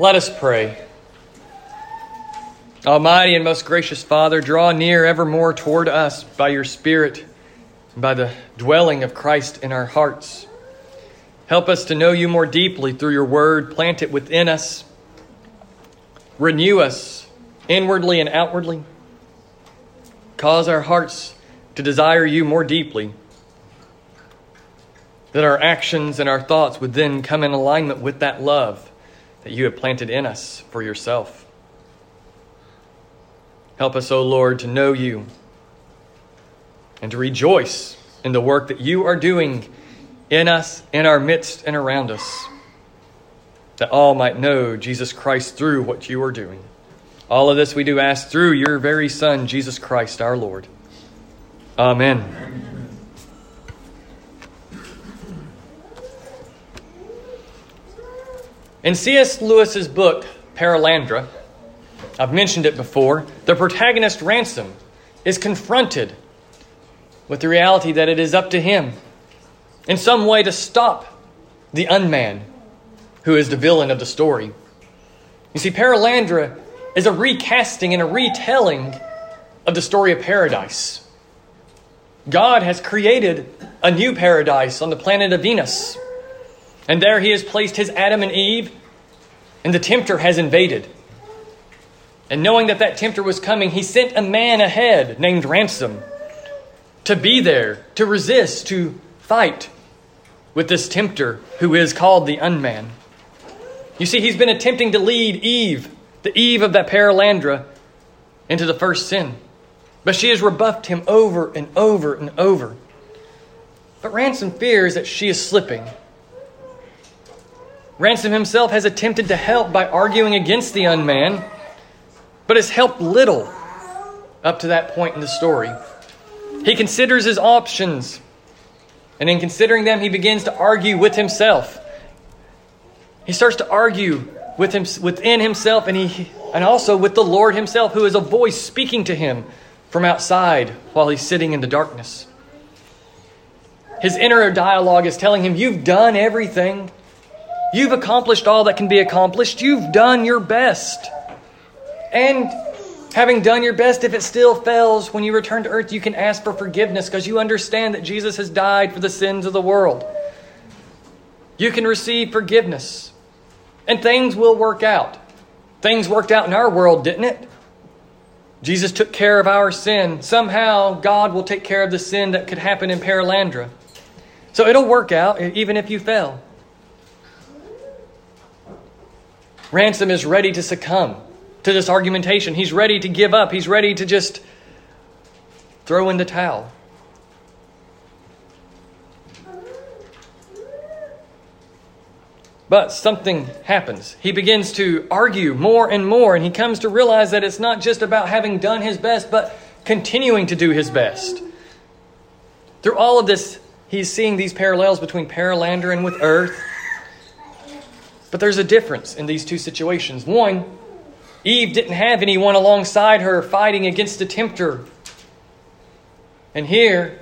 Let us pray. Almighty and most gracious Father, draw near evermore toward us by your Spirit and by the dwelling of Christ in our hearts. Help us to know you more deeply through your word. Plant it within us. Renew us inwardly and outwardly. Cause our hearts to desire you more deeply. That our actions and our thoughts would then come in alignment with that love that you have planted in us for yourself. Help us, O Lord, to know you and to rejoice in the work that you are doing in us, in our midst, and around us, that all might know Jesus Christ through what you are doing. All of this we do ask through your very Son, Jesus Christ our Lord. Amen. In C.S. Lewis's book, Perelandra, I've mentioned it before, the protagonist Ransom is confronted with the reality that it is up to him in some way to stop the unman who is the villain of the story. You see, Perelandra is a recasting and a retelling of the story of paradise. God has created a new paradise on the planet of Venus. And there he has placed his Adam and Eve, and the tempter has invaded. And knowing that that tempter was coming, he sent a man ahead named Ransom to be there, to resist, to fight with this tempter who is called the unman. You see, he's been attempting to lead Eve, the Eve of that Perelandra, into the first sin. But she has rebuffed him over and over and over. But Ransom fears that she is slipping Ransom himself has attempted to help by arguing against the unman, but has helped little up to that point in the story. He considers his options, and in considering them, he begins to argue with himself. He starts to argue with him, within himself and, he, and also with the Lord himself, who is a voice speaking to him from outside while he's sitting in the darkness. His inner dialogue is telling him, You've done everything. You've accomplished all that can be accomplished. You've done your best. And having done your best, if it still fails, when you return to earth, you can ask for forgiveness because you understand that Jesus has died for the sins of the world. You can receive forgiveness. And things will work out. Things worked out in our world, didn't it? Jesus took care of our sin. Somehow, God will take care of the sin that could happen in Perelandra. So it'll work out, even if you fail. Ransom is ready to succumb to this argumentation. He's ready to give up. He's ready to just throw in the towel. But something happens. He begins to argue more and more, and he comes to realize that it's not just about having done his best, but continuing to do his best. Through all of this, he's seeing these parallels between Perelandra and with Earth but there's a difference in these two situations. One, Eve didn't have anyone alongside her fighting against the tempter. And here,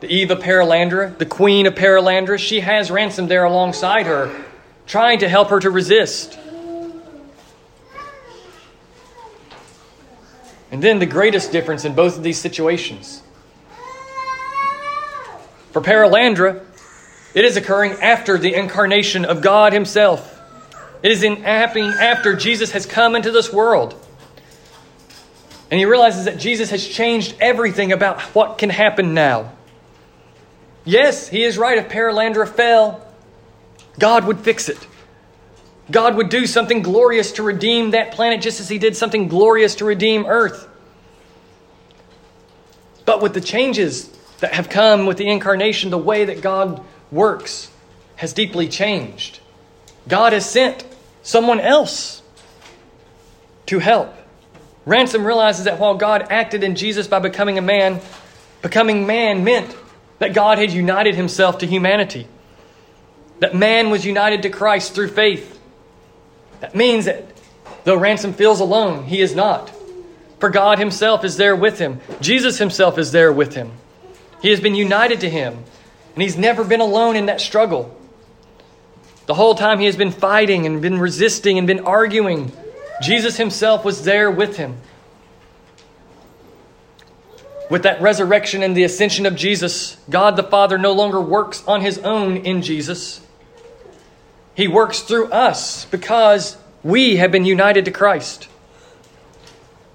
the Eve of Perelandra, the queen of Perelandra, she has ransom there alongside her, trying to help her to resist. And then the greatest difference in both of these situations. For Perelandra, it is occurring after the incarnation of God Himself. It is in happening after Jesus has come into this world. And he realizes that Jesus has changed everything about what can happen now. Yes, he is right. If Perelandra fell, God would fix it. God would do something glorious to redeem that planet just as he did something glorious to redeem Earth. But with the changes that have come with the incarnation, the way that God works has deeply changed. God has sent someone else to help. Ransom realizes that while God acted in Jesus by becoming a man, becoming man meant that God had united himself to humanity. That man was united to Christ through faith. That means that though Ransom feels alone, he is not. For God himself is there with him. Jesus himself is there with him. He has been united to him. And he's never been alone in that struggle. The whole time he has been fighting and been resisting and been arguing, Jesus himself was there with him. With that resurrection and the ascension of Jesus, God the Father no longer works on his own in Jesus. He works through us because we have been united to Christ.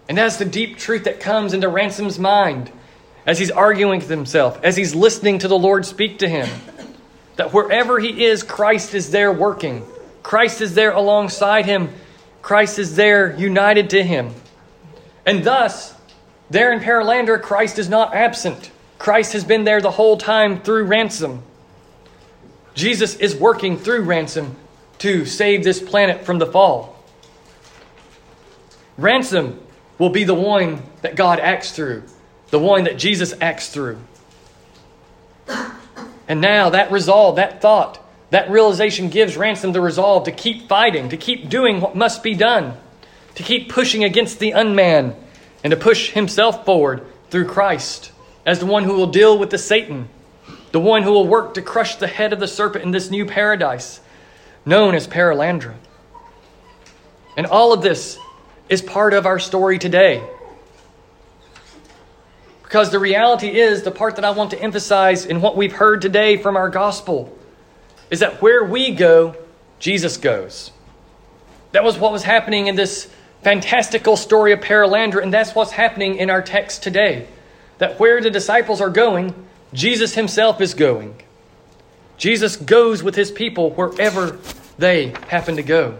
And that's the deep truth that comes into Ransom's mind as he's arguing with himself, as he's listening to the Lord speak to him. That wherever he is, Christ is there working. Christ is there alongside him. Christ is there united to him. And thus, there in Perelandra, Christ is not absent. Christ has been there the whole time through ransom. Jesus is working through ransom to save this planet from the fall. Ransom will be the one that God acts through, the one that Jesus acts through. And now that resolve, that thought, that realization gives Ransom the resolve to keep fighting, to keep doing what must be done, to keep pushing against the unman, and to push himself forward through Christ as the one who will deal with the Satan, the one who will work to crush the head of the serpent in this new paradise known as Perelandra. And all of this is part of our story today. Because the reality is, the part that I want to emphasize in what we've heard today from our gospel is that where we go, Jesus goes. That was what was happening in this fantastical story of Perelandra, and that's what's happening in our text today. That where the disciples are going, Jesus himself is going. Jesus goes with his people wherever they happen to go.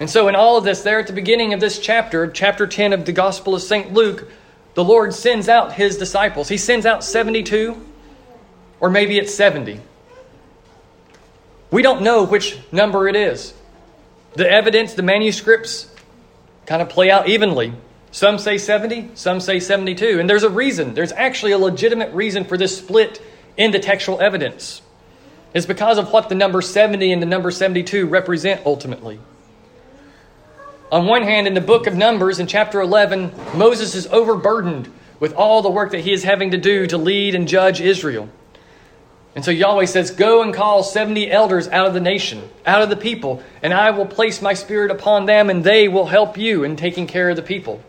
And so, in all of this, there at the beginning of this chapter, chapter 10 of the Gospel of St. Luke, the Lord sends out his disciples. He sends out 72, or maybe it's 70. We don't know which number it is. The evidence, the manuscripts kind of play out evenly. Some say 70, some say 72. And there's a reason. There's actually a legitimate reason for this split in the textual evidence. It's because of what the number 70 and the number 72 represent ultimately. On one hand, in the book of Numbers, in chapter 11, Moses is overburdened with all the work that he is having to do to lead and judge Israel. And so Yahweh says, Go and call 70 elders out of the nation, out of the people, and I will place my spirit upon them, and they will help you in taking care of the people.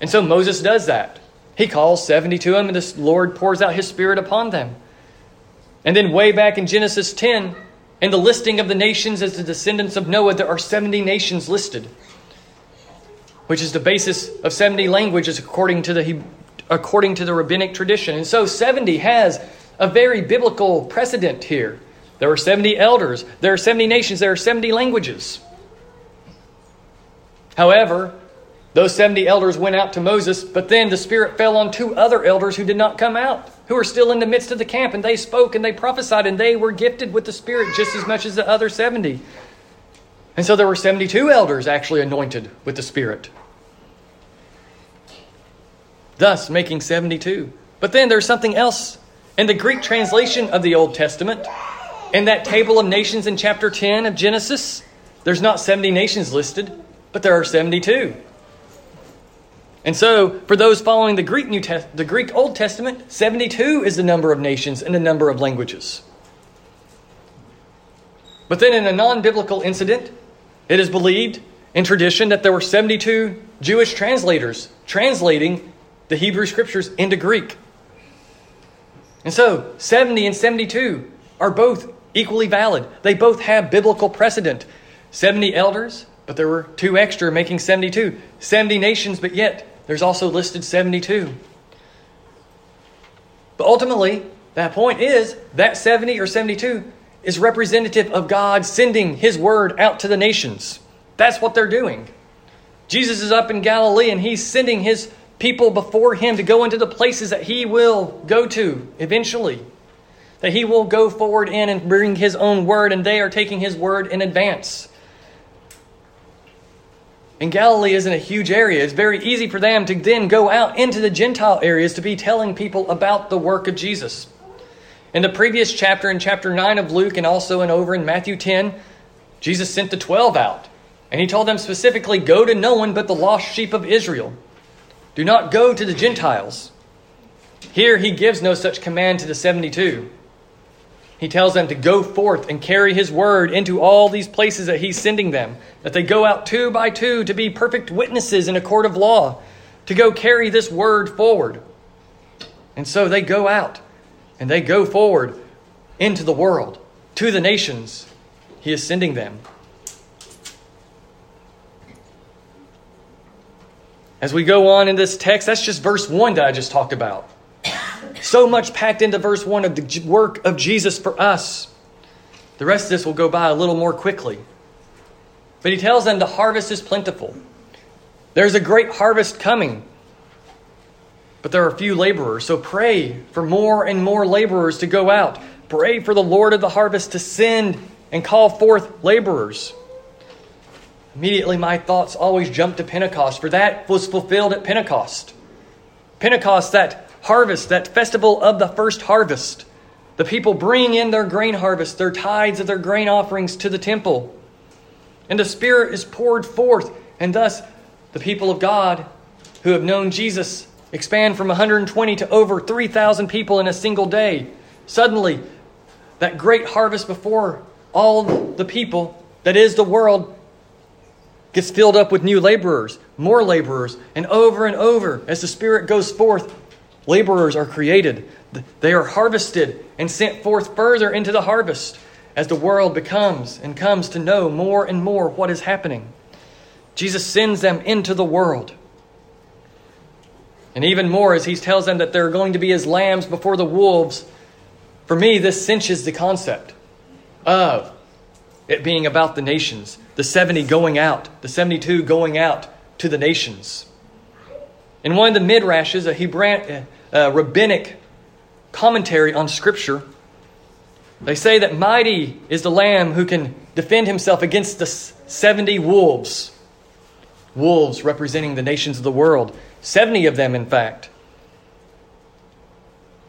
And so Moses does that. He calls 70 to him, and the Lord pours out his spirit upon them. And then, way back in Genesis 10, in the listing of the nations as the descendants of Noah, there are 70 nations listed, which is the basis of 70 languages according to the, according to the rabbinic tradition. And so 70 has a very biblical precedent here. There are 70 elders, there are 70 nations, there are 70 languages. However, those 70 elders went out to Moses, but then the Spirit fell on two other elders who did not come out who were still in the midst of the camp, and they spoke and they prophesied, and they were gifted with the Spirit just as much as the other 70. And so there were 72 elders actually anointed with the Spirit, thus making 72. But then there's something else. In the Greek translation of the Old Testament, in that table of nations in chapter 10 of Genesis, there's not 70 nations listed, but there are 72. And so, for those following the Greek New Test- the Greek Old Testament, 72 is the number of nations and the number of languages. But then in a non-biblical incident, it is believed in tradition that there were 72 Jewish translators translating the Hebrew scriptures into Greek. And so, 70 and 72 are both equally valid. They both have biblical precedent. 70 elders, but there were two extra making 72. 70 nations, but yet there's also listed 72. But ultimately, that point is that 70 or 72 is representative of God sending His word out to the nations. That's what they're doing. Jesus is up in Galilee and He's sending His people before Him to go into the places that He will go to eventually. That He will go forward in and bring His own word, and they are taking His word in advance. And Galilee isn't a huge area. It's very easy for them to then go out into the Gentile areas to be telling people about the work of Jesus. In the previous chapter, in chapter 9 of Luke, and also in over in Matthew 10, Jesus sent the 12 out. And he told them specifically, Go to no one but the lost sheep of Israel. Do not go to the Gentiles. Here he gives no such command to the 72. He tells them to go forth and carry his word into all these places that he's sending them, that they go out two by two to be perfect witnesses in a court of law, to go carry this word forward. And so they go out and they go forward into the world, to the nations. He is sending them. As we go on in this text, that's just verse 1 that I just talked about. So much packed into verse 1 of the work of Jesus for us. The rest of this will go by a little more quickly. But he tells them the harvest is plentiful. There's a great harvest coming, but there are few laborers. So pray for more and more laborers to go out. Pray for the Lord of the harvest to send and call forth laborers. Immediately, my thoughts always jump to Pentecost, for that was fulfilled at Pentecost. Pentecost, that harvest, that festival of the first harvest. The people bring in their grain harvest, their tithes of their grain offerings to the temple. And the Spirit is poured forth, and thus the people of God who have known Jesus expand from 120 to over 3,000 people in a single day. Suddenly, that great harvest before all the people, that is the world, gets filled up with new laborers, more laborers, and over and over, as the Spirit goes forth, laborers are created. They are harvested and sent forth further into the harvest as the world becomes and comes to know more and more what is happening. Jesus sends them into the world. And even more, as he tells them that they're going to be as lambs before the wolves, for me, this cinches the concept of it being about the nations, the 70 going out, the 72 going out to the nations. In one of the midrashes, a Hebrew, uh, rabbinic commentary on Scripture, they say that mighty is the lamb who can defend himself against the 70 wolves wolves representing the nations of the world, 70 of them, in fact.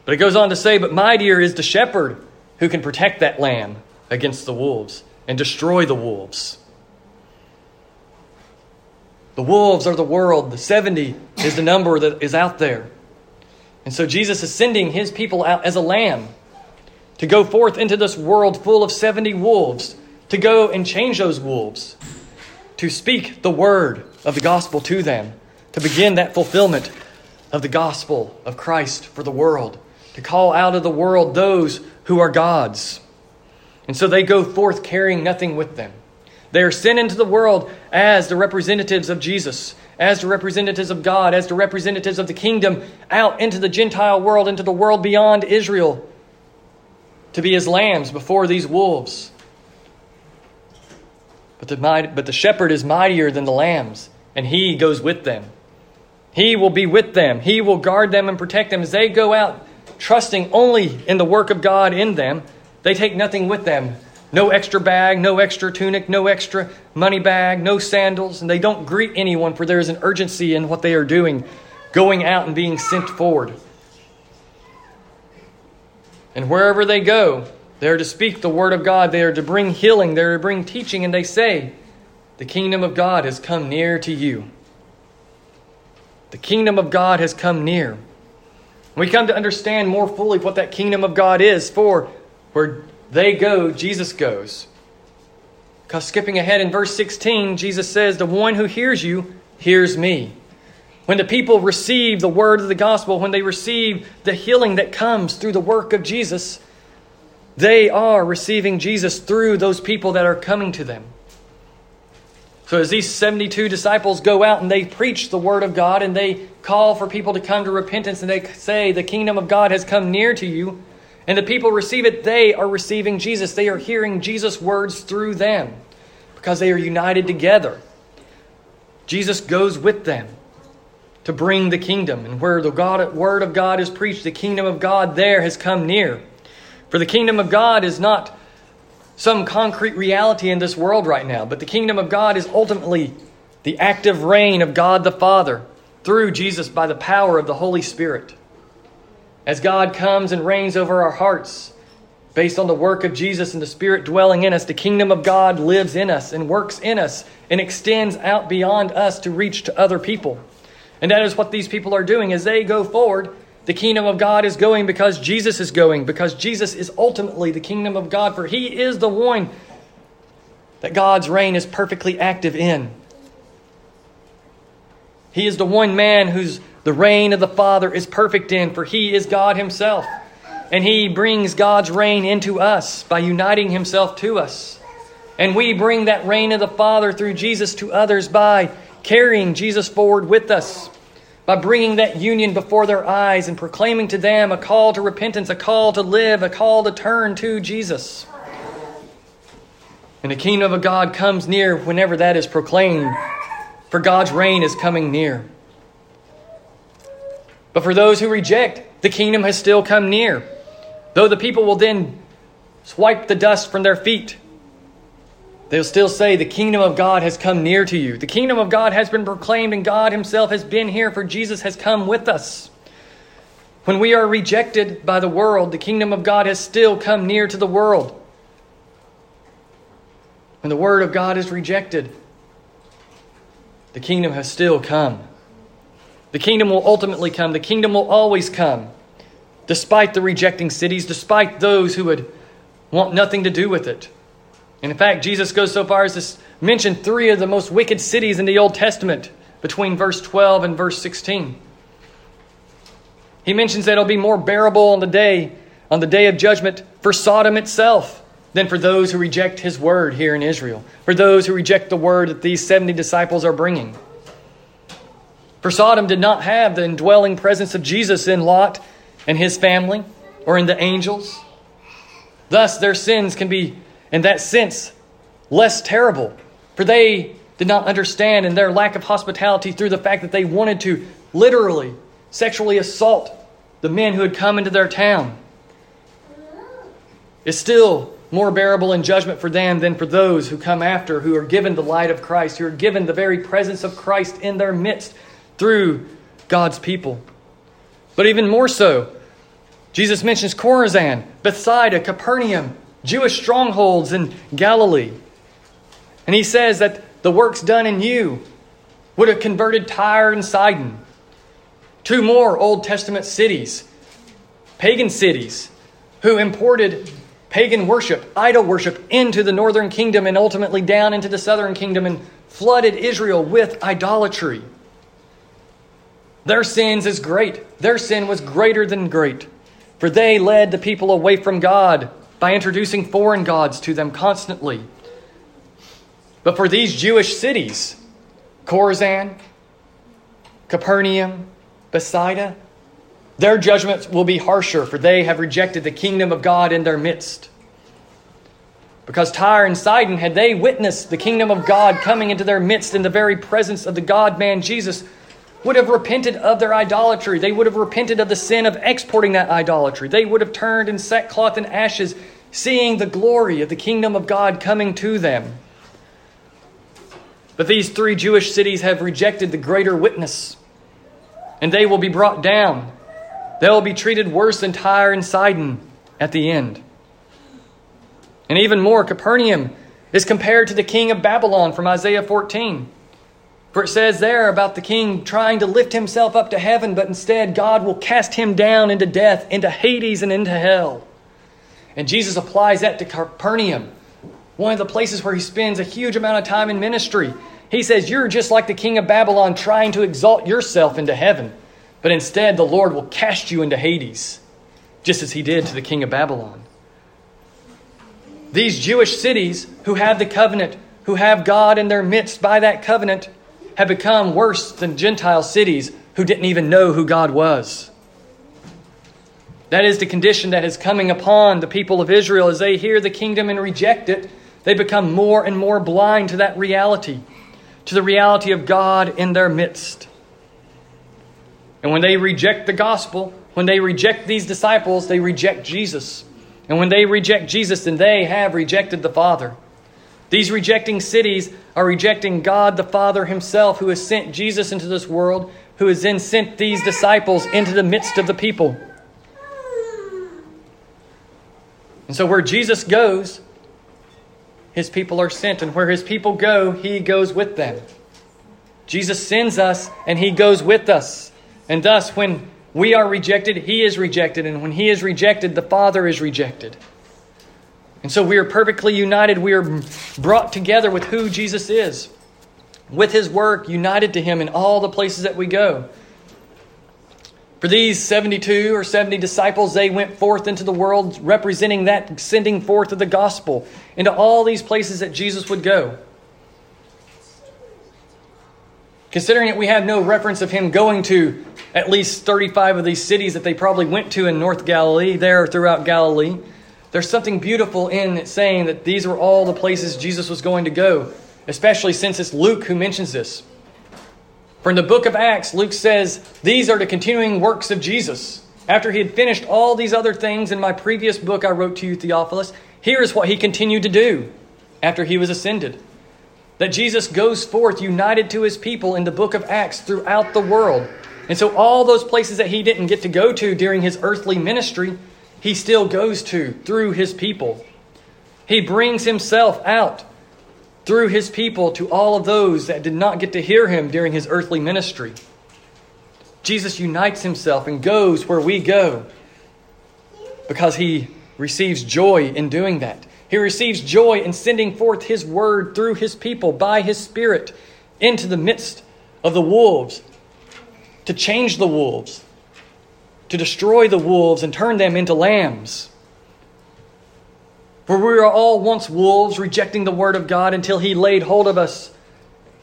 But it goes on to say, But mightier is the shepherd who can protect that lamb against the wolves and destroy the wolves. The wolves are the world, the 70 is the number that is out there. And so Jesus is sending his people out as a lamb to go forth into this world full of 70 wolves, to go and change those wolves, to speak the word of the gospel to them, to begin that fulfillment of the gospel of Christ for the world, to call out of the world those who are God's. And so they go forth carrying nothing with them. They are sent into the world as the representatives of Jesus, as the representatives of God, as the representatives of the kingdom, out into the Gentile world, into the world beyond Israel, to be as lambs before these wolves. But the, but the shepherd is mightier than the lambs and He goes with them. He will be with them. He will guard them and protect them as they go out, trusting only in the work of God in them. They take nothing with them no extra bag, no extra tunic, no extra money bag, no sandals, and they don't greet anyone, for there is an urgency in what they are doing, going out and being sent forward. And wherever they go, they are to speak the word of God, they are to bring healing, they are to bring teaching, and they say, the kingdom of God has come near to you. The kingdom of God has come near. We come to understand more fully what that kingdom of God is, for where they go, Jesus goes. Because skipping ahead in verse 16, Jesus says, The one who hears you hears me. When the people receive the word of the gospel, when they receive the healing that comes through the work of Jesus, they are receiving Jesus through those people that are coming to them. So, as these 72 disciples go out and they preach the word of God and they call for people to come to repentance and they say, The kingdom of God has come near to you, and the people receive it, they are receiving Jesus. They are hearing Jesus' words through them because they are united together. Jesus goes with them to bring the kingdom. And where the God, word of God is preached, the kingdom of God there has come near. For the kingdom of God is not some concrete reality in this world right now, but the kingdom of God is ultimately the active reign of God the Father through Jesus by the power of the Holy Spirit. As God comes and reigns over our hearts, based on the work of Jesus and the Spirit dwelling in us, the kingdom of God lives in us and works in us and extends out beyond us to reach to other people. And that is what these people are doing as they go forward The kingdom of God is going because Jesus is going, because Jesus is ultimately the kingdom of God, for he is the one that God's reign is perfectly active in. He is the one man whose the reign of the Father is perfect in, for he is God himself. And he brings God's reign into us by uniting himself to us. And we bring that reign of the Father through Jesus to others by carrying Jesus forward with us, by bringing that union before their eyes and proclaiming to them a call to repentance, a call to live, a call to turn to Jesus. And the kingdom of God comes near whenever that is proclaimed, for God's reign is coming near. But for those who reject, the kingdom has still come near. Though the people will then swipe the dust from their feet, they'll still say, The kingdom of God has come near to you. The kingdom of God has been proclaimed, and God Himself has been here, for Jesus has come with us. When we are rejected by the world, the kingdom of God has still come near to the world. When the word of God is rejected, the kingdom has still come. The kingdom will ultimately come. The kingdom will always come, despite the rejecting cities, despite those who would want nothing to do with it. And in fact, Jesus goes so far as to mention three of the most wicked cities in the Old Testament between verse 12 and verse 16. He mentions that it'll be more bearable on the day, on the day of judgment for Sodom itself than for those who reject his word here in Israel, for those who reject the word that these 70 disciples are bringing. For Sodom did not have the indwelling presence of Jesus in Lot and his family or in the angels. Thus, their sins can be, in that sense, less terrible. For they did not understand in their lack of hospitality through the fact that they wanted to literally sexually assault the men who had come into their town. It's still more bearable in judgment for them than for those who come after, who are given the light of Christ, who are given the very presence of Christ in their midst through God's people. But even more so, Jesus mentions Chorazin, Bethsaida, Capernaum, Jewish strongholds in Galilee. And he says that the works done in you would have converted Tyre and Sidon. Two more Old Testament cities, pagan cities, who imported pagan worship, idol worship, into the northern kingdom and ultimately down into the southern kingdom and flooded Israel with idolatry. Their sins is great. Their sin was greater than great. For they led the people away from God by introducing foreign gods to them constantly. But for these Jewish cities, Chorazin, Capernaum, Bethsaida, their judgments will be harsher, for they have rejected the kingdom of God in their midst. Because Tyre and Sidon, had they witnessed the kingdom of God coming into their midst in the very presence of the God man Jesus, would have repented of their idolatry. They would have repented of the sin of exporting that idolatry. They would have turned in sackcloth and ashes, seeing the glory of the kingdom of God coming to them. But these three Jewish cities have rejected the greater witness, and they will be brought down. They will be treated worse than Tyre and Sidon at the end. And even more, Capernaum is compared to the king of Babylon from Isaiah 14. For it says there about the king trying to lift himself up to heaven, but instead God will cast him down into death, into Hades, and into hell. And Jesus applies that to Capernaum, one of the places where he spends a huge amount of time in ministry. He says, You're just like the king of Babylon trying to exalt yourself into heaven, but instead the Lord will cast you into Hades, just as he did to the king of Babylon. These Jewish cities who have the covenant, who have God in their midst by that covenant, have become worse than Gentile cities who didn't even know who God was. That is the condition that is coming upon the people of Israel as they hear the kingdom and reject it. They become more and more blind to that reality, to the reality of God in their midst. And when they reject the gospel, when they reject these disciples, they reject Jesus. And when they reject Jesus, then they have rejected the Father. These rejecting cities are rejecting God the Father Himself, who has sent Jesus into this world, who has then sent these disciples into the midst of the people. And so, where Jesus goes, His people are sent, and where His people go, He goes with them. Jesus sends us, and He goes with us. And thus, when we are rejected, he is rejected. And when he is rejected, the Father is rejected. And so we are perfectly united. We are brought together with who Jesus is, with his work, united to him in all the places that we go. For these 72 or 70 disciples, they went forth into the world representing that sending forth of the gospel into all these places that Jesus would go. Considering that we have no reference of him going to at least 35 of these cities that they probably went to in North Galilee, there throughout Galilee, there's something beautiful in saying that these were all the places Jesus was going to go, especially since it's Luke who mentions this. In the book of Acts, Luke says, These are the continuing works of Jesus. After he had finished all these other things in my previous book I wrote to you, Theophilus, here is what he continued to do after he was ascended. That Jesus goes forth united to his people in the book of Acts throughout the world. And so, all those places that he didn't get to go to during his earthly ministry, he still goes to through his people. He brings himself out through his people to all of those that did not get to hear him during his earthly ministry. Jesus unites himself and goes where we go because he receives joy in doing that. He receives joy in sending forth his word through his people by his Spirit into the midst of the wolves to change the wolves, to destroy the wolves and turn them into lambs. For we were all once wolves, rejecting the word of God until he laid hold of us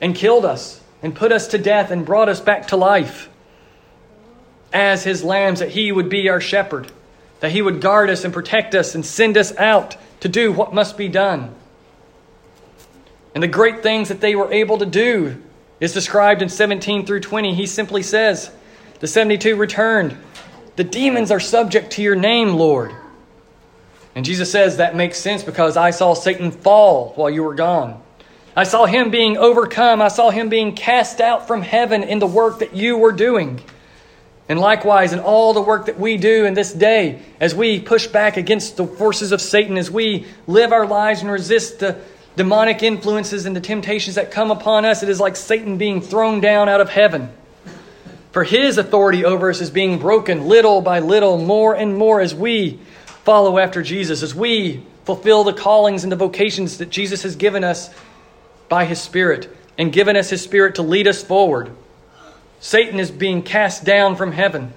and killed us and put us to death and brought us back to life. As his lambs, that he would be our shepherd, that he would guard us and protect us and send us out to do what must be done. And the great things that they were able to do is described in 17 through 20. He simply says, The 72 returned. The demons are subject to your name, Lord. And Jesus says that makes sense because I saw Satan fall while you were gone. I saw him being overcome. I saw him being cast out from heaven in the work that you were doing. And likewise, in all the work that we do in this day, as we push back against the forces of Satan, as we live our lives and resist the demonic influences and the temptations that come upon us, it is like Satan being thrown down out of heaven. For his authority over us is being broken little by little, more and more, as we follow after Jesus, as we fulfill the callings and the vocations that Jesus has given us by His Spirit and given us His Spirit to lead us forward. Satan is being cast down from heaven.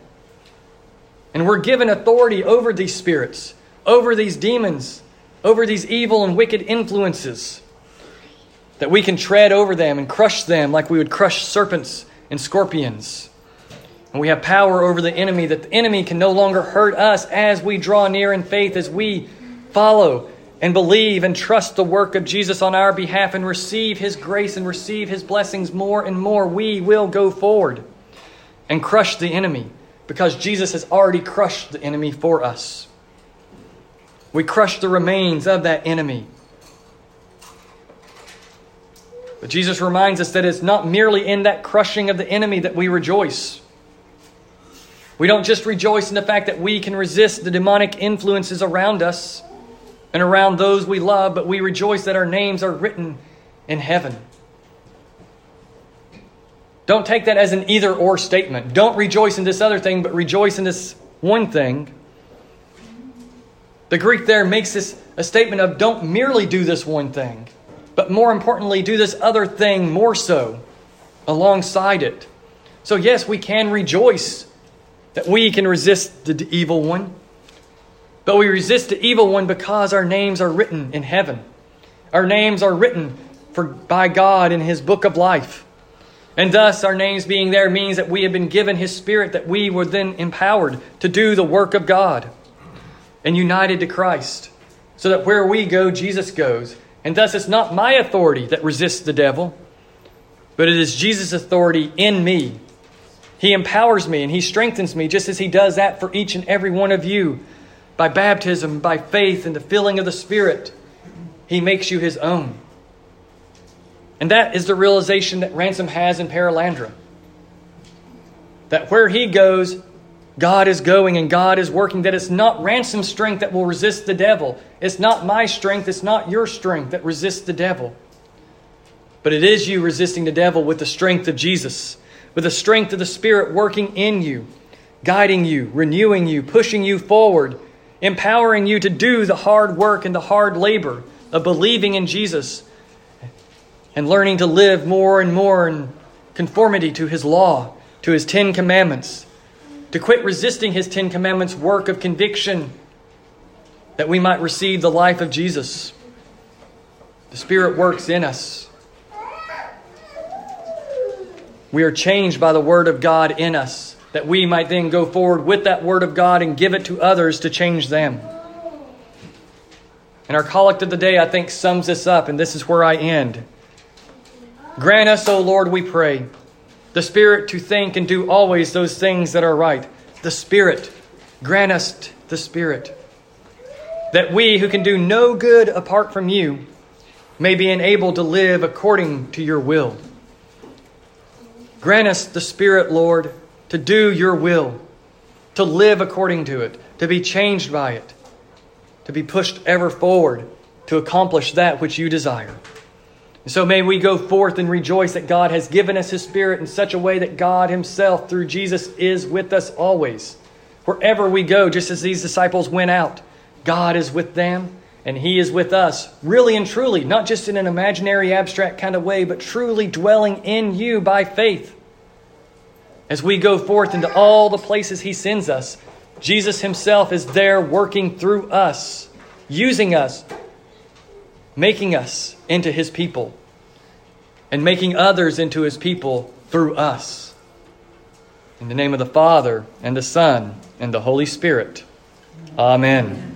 And we're given authority over these spirits, over these demons, over these evil and wicked influences, that we can tread over them and crush them like we would crush serpents and scorpions. And we have power over the enemy, that the enemy can no longer hurt us as we draw near in faith, as we follow and believe and trust the work of Jesus on our behalf and receive his grace and receive his blessings more and more. We will go forward and crush the enemy because Jesus has already crushed the enemy for us. We crush the remains of that enemy. But Jesus reminds us that it's not merely in that crushing of the enemy that we rejoice. We don't just rejoice in the fact that we can resist the demonic influences around us and around those we love, but we rejoice that our names are written in heaven. Don't take that as an either or statement. Don't rejoice in this other thing, but rejoice in this one thing. The Greek there makes this a statement of don't merely do this one thing, but more importantly, do this other thing more so alongside it. So, yes, we can rejoice that we can resist the evil one. But we resist the evil one because our names are written in heaven. Our names are written for, by God in His book of life. And thus, our names being there means that we have been given His Spirit, that we were then empowered to do the work of God and united to Christ. So that where we go, Jesus goes. And thus, it's not my authority that resists the devil, but it is Jesus' authority in me he empowers me and He strengthens me just as He does that for each and every one of you by baptism, by faith, and the filling of the Spirit. He makes you His own. And that is the realization that Ransom has in Perelandra. That where he goes, God is going and God is working. That it's not Ransom's strength that will resist the devil. It's not my strength, it's not your strength that resists the devil. But it is you resisting the devil with the strength of Jesus with the strength of the Spirit working in you, guiding you, renewing you, pushing you forward, empowering you to do the hard work and the hard labor of believing in Jesus and learning to live more and more in conformity to His law, to His Ten Commandments, to quit resisting His Ten Commandments' work of conviction that we might receive the life of Jesus. The Spirit works in us. We are changed by the Word of God in us, that we might then go forward with that Word of God and give it to others to change them. And our collect of the day, I think, sums this up, and this is where I end. Grant us, O Lord, we pray, the Spirit to think and do always those things that are right. The Spirit. Grant us the Spirit. That we who can do no good apart from you may be enabled to live according to your will. Grant us the Spirit, Lord, to do your will, to live according to it, to be changed by it, to be pushed ever forward to accomplish that which you desire. And so may we go forth and rejoice that God has given us His Spirit in such a way that God Himself, through Jesus, is with us always. Wherever we go, just as these disciples went out, God is with them and He is with us, really and truly, not just in an imaginary, abstract kind of way, but truly dwelling in you by faith. As we go forth into all the places He sends us, Jesus Himself is there working through us, using us, making us into His people, and making others into His people through us. In the name of the Father, and the Son, and the Holy Spirit. Amen.